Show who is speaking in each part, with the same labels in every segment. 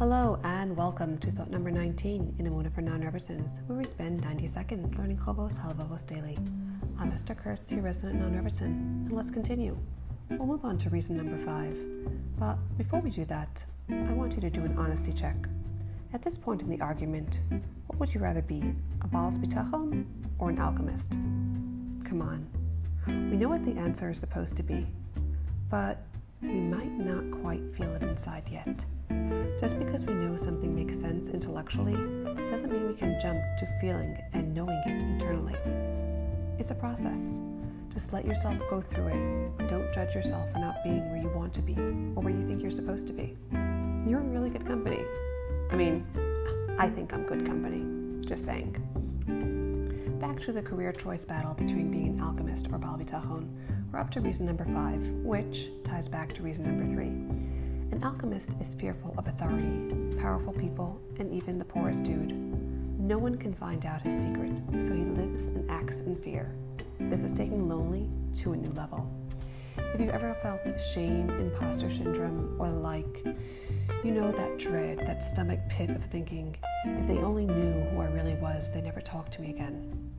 Speaker 1: Hello and welcome to thought number 19 in Emunah for Non-Rebbetzins, where we spend 90 seconds learning Chovos Halvavos daily. I'm Esther Kurtz, your resident non-Rebbetzin, and let's continue. We'll move on to reason number 5. But before we do that, I want you to do an honesty check. At this point in the argument, what would you rather be, a Baal Bitachon or an alchemist? Come on. We know what the answer is supposed to be, but we might not quite feel it inside yet. Just because we know something makes sense intellectually doesn't mean we can jump to feeling and knowing it internally. It's a process. Just let yourself go through it. Don't judge yourself for not being where you want to be or where you think you're supposed to be. You're in really good company. I mean, I think I'm good company. Just saying. Back to the career choice battle between being an alchemist or Baal Bitachon, we're up to reason number five, which ties back to reason number three. An alchemist is fearful of authority, powerful people, and even the poorest dude. No one can find out his secret, so he lives and acts in fear. This is taking lonely to a new level. If you've ever felt shame, imposter syndrome, or like, you know that dread, that stomach pit of thinking, if they only knew who I really was, they never talk to me again.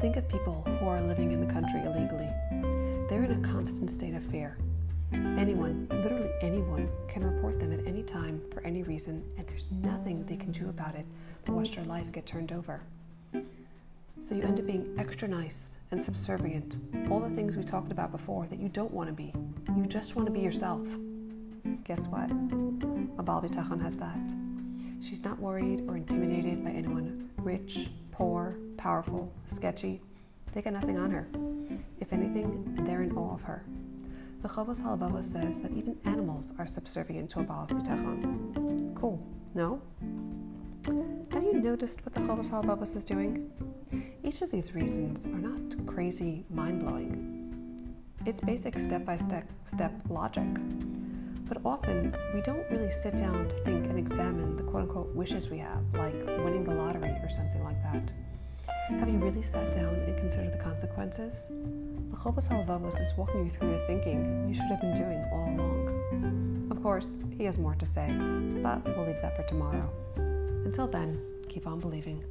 Speaker 1: Think of people who are living in the country illegally. They're in a constant state of fear. Anyone, literally anyone, can report them at any time for any reason, and there's nothing they can do about it watch their life get turned over. So you end up being extra nice and subservient, all the things we talked about before that you don't want to be. You just want to be yourself. Guess what? A Baal Bitachon has that. She's not worried or intimidated by anyone rich, poor, powerful, sketchy. They got nothing on her. If anything, they're in awe of her. The Chovos Halvavos says that even animals are subservient to a Baal Bitachon. Cool, no? Have you noticed what the Chovos Halvavos is doing? Each of these reasons are not crazy, mind blowing. It's basic step by step step logic. But often we don't really sit down to think and examine the quote unquote wishes we have, like winning the lottery or something like that. Have you really sat down and considered the consequences? The Halvavos is walking you through the thinking you should have been doing all along. Of course, he has more to say, but we'll leave that for tomorrow. Until then, keep on believing.